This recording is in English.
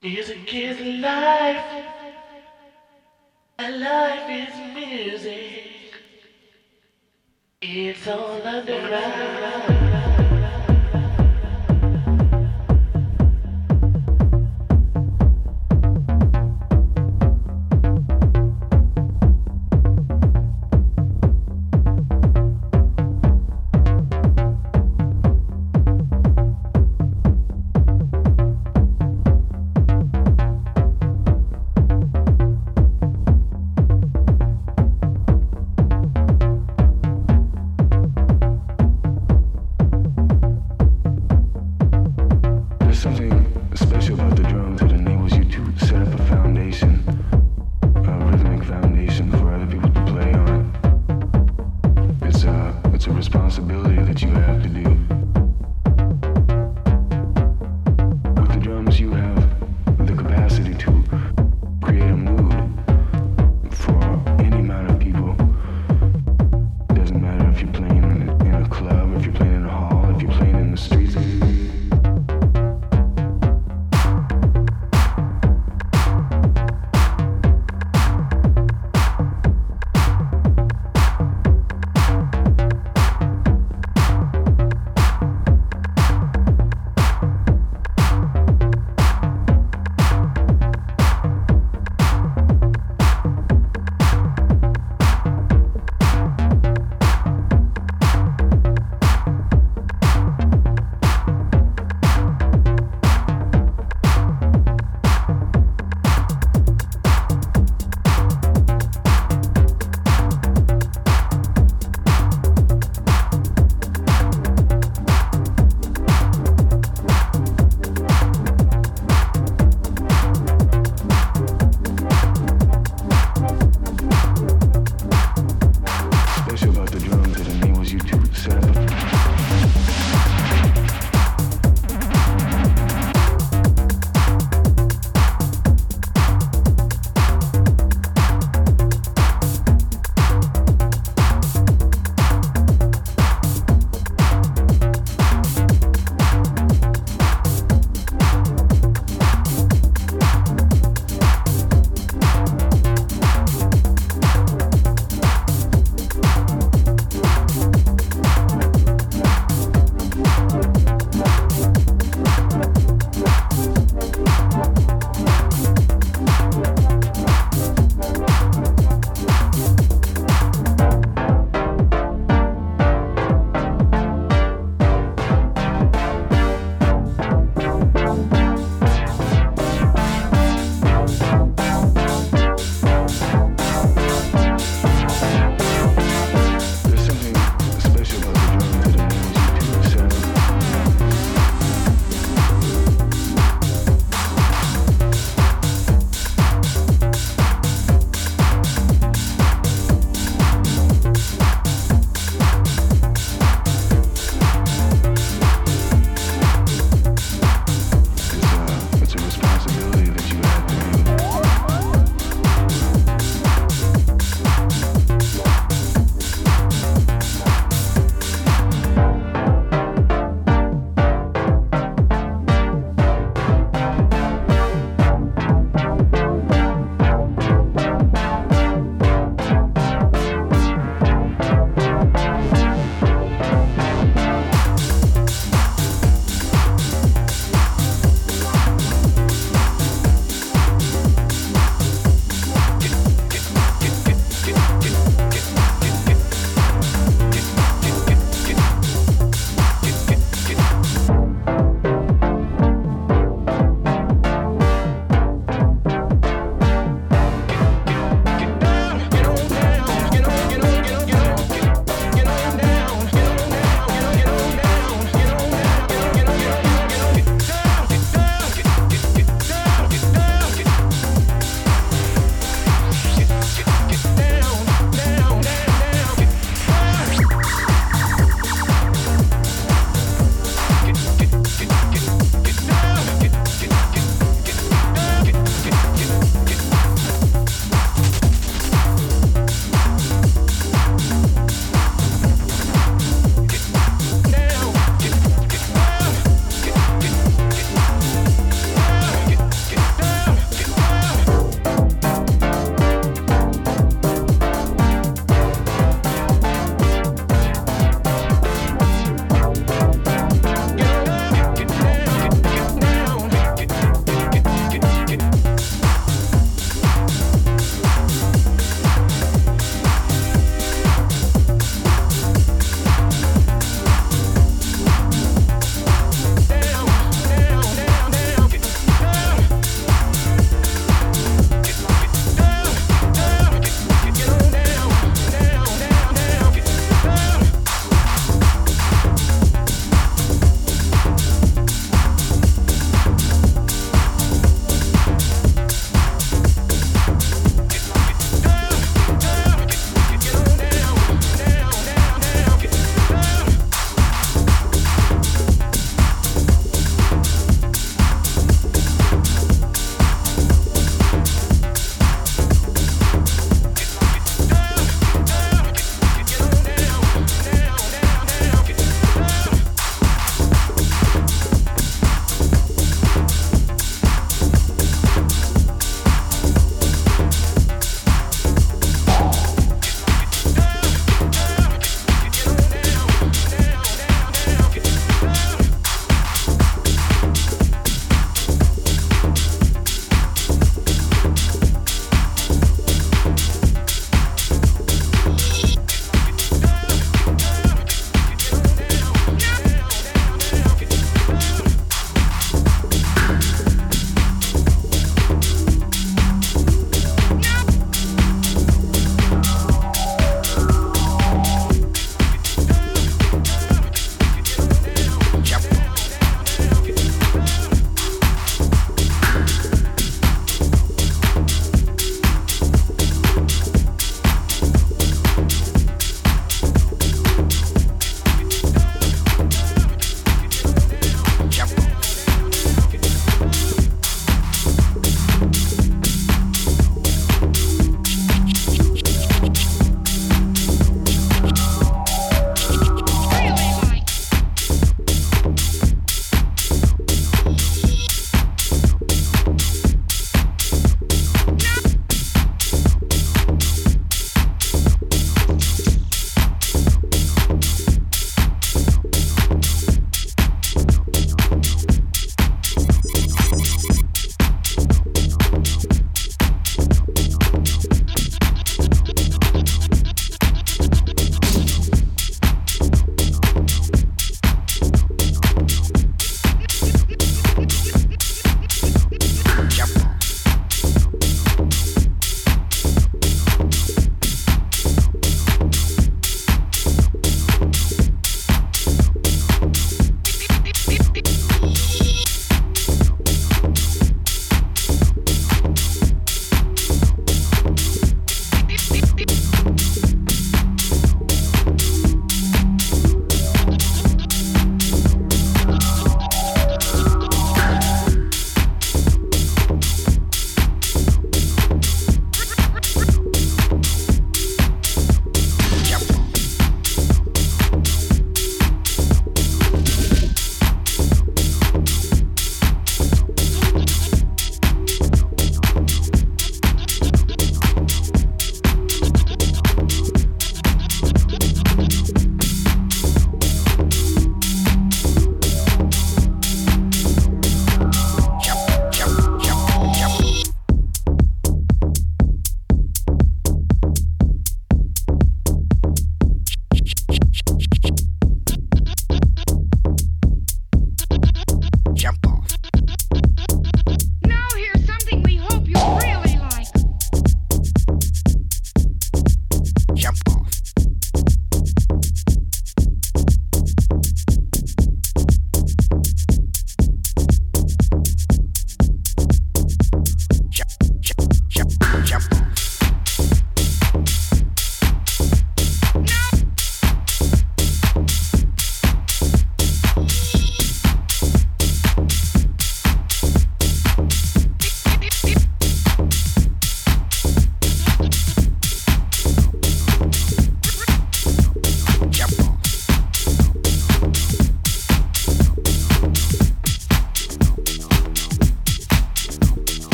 Music is life, and life is music. It's all underground.